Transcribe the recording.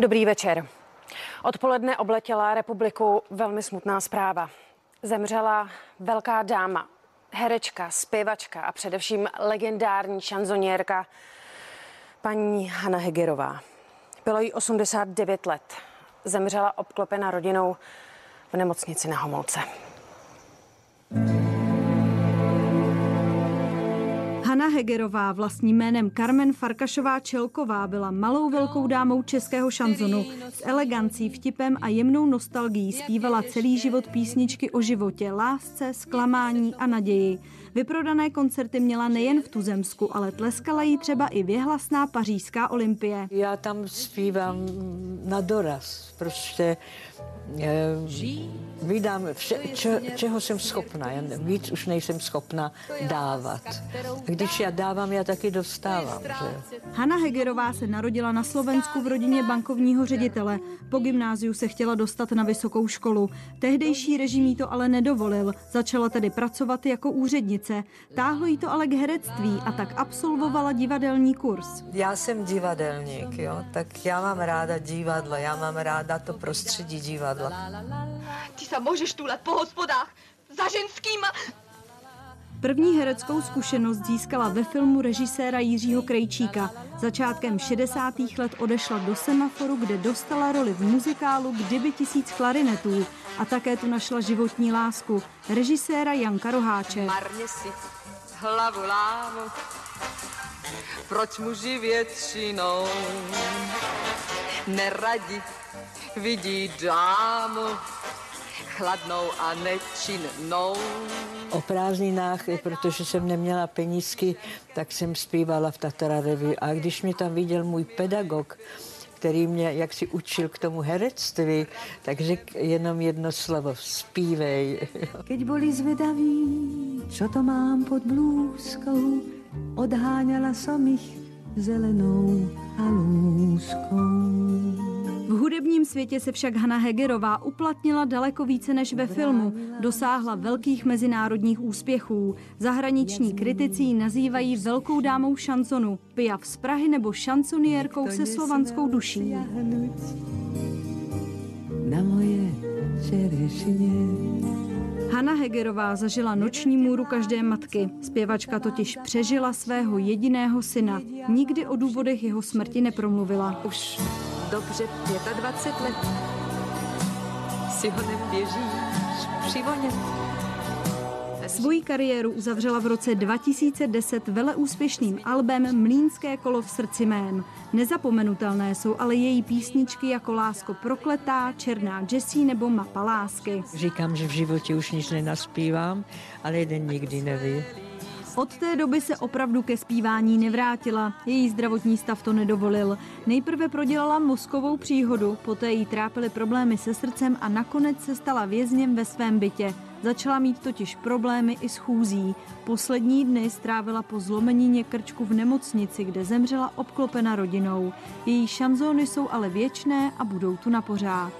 Dobrý večer. Odpoledne obletěla republiku velmi smutná zpráva. Zemřela velká dáma, herečka, zpěvačka a především legendární šanzoniérka paní Hanna Hegerová. Bylo jí 89 let. Zemřela obklopena rodinou v nemocnici na Homolce. Hanna Hegerová, vlastním jménem Carmen Farkašová Čelková, byla malou velkou dámou českého šanzonu. S elegancí, vtipem a jemnou nostalgií zpívala celý život písničky o životě, lásce, zklamání a naději. Vyprodané koncerty měla nejen v Tuzemsku, ale tleskala jí třeba i věhlasná pařížská olympie. Já tam zpívám na doraz, prostě eh, vydám vše, če, čeho jsem schopná. Já víc už nejsem schopna dávat. Když já dávám, já taky dostávám. Že? Hanna Hegerová se narodila na Slovensku v rodině bankovního ředitele. Po gymnáziu se chtěla dostat na vysokou školu. Tehdejší režim jí to ale nedovolil. Začala tedy pracovat jako úřednice. Táhlo jí to ale k herectví a tak absolvovala divadelní kurz. Já jsem divadelník, jo? tak já mám ráda divadlo, já mám ráda to prostředí divadla. Ty se můžeš tulet po hospodách za ženskýma. První hereckou zkušenost získala ve filmu režiséra Jiřího Krejčíka. Začátkem 60. let odešla do semaforu, kde dostala roli v muzikálu Kdyby tisíc klarinetů a také tu našla životní lásku režiséra Janka Roháče. Marně si hlavu lámu, proč muži většinou neradi vidí dámu chladnou a nečinnou. O prázdninách, protože jsem neměla penízky, tak jsem zpívala v Tatara Revy. A když mě tam viděl můj pedagog, který mě jak si učil k tomu herectví, tak řekl jenom jedno slovo, zpívej. Keď boli zvedaví, čo to mám pod blúzkou, odháňala som ich zelenou halúskou. V hudebním světě se však Hanna Hegerová uplatnila daleko více než ve filmu. Dosáhla velkých mezinárodních úspěchů. Zahraniční kritici ji nazývají velkou dámou šansonu, pijav z Prahy nebo šansoniérkou se slovanskou duší. Na moje čerešině. Hanna Hegerová zažila noční můru každé matky. Zpěvačka totiž přežila svého jediného syna. Nikdy o důvodech jeho smrti nepromluvila. Už dobře 25 let si ho neběžíš přivonět. Svoji kariéru uzavřela v roce 2010 veleúspěšným albem Mlínské kolo v srdci mém. Nezapomenutelné jsou ale její písničky jako Lásko prokletá, Černá Jessie nebo Mapa lásky. Říkám, že v životě už nic nenaspívám, ale jeden nikdy neví. Od té doby se opravdu ke zpívání nevrátila. Její zdravotní stav to nedovolil. Nejprve prodělala mozkovou příhodu, poté jí trápily problémy se srdcem a nakonec se stala vězněm ve svém bytě. Začala mít totiž problémy i s chůzí. Poslední dny strávila po zlomenině krčku v nemocnici, kde zemřela obklopena rodinou. Její šanzóny jsou ale věčné a budou tu na pořád.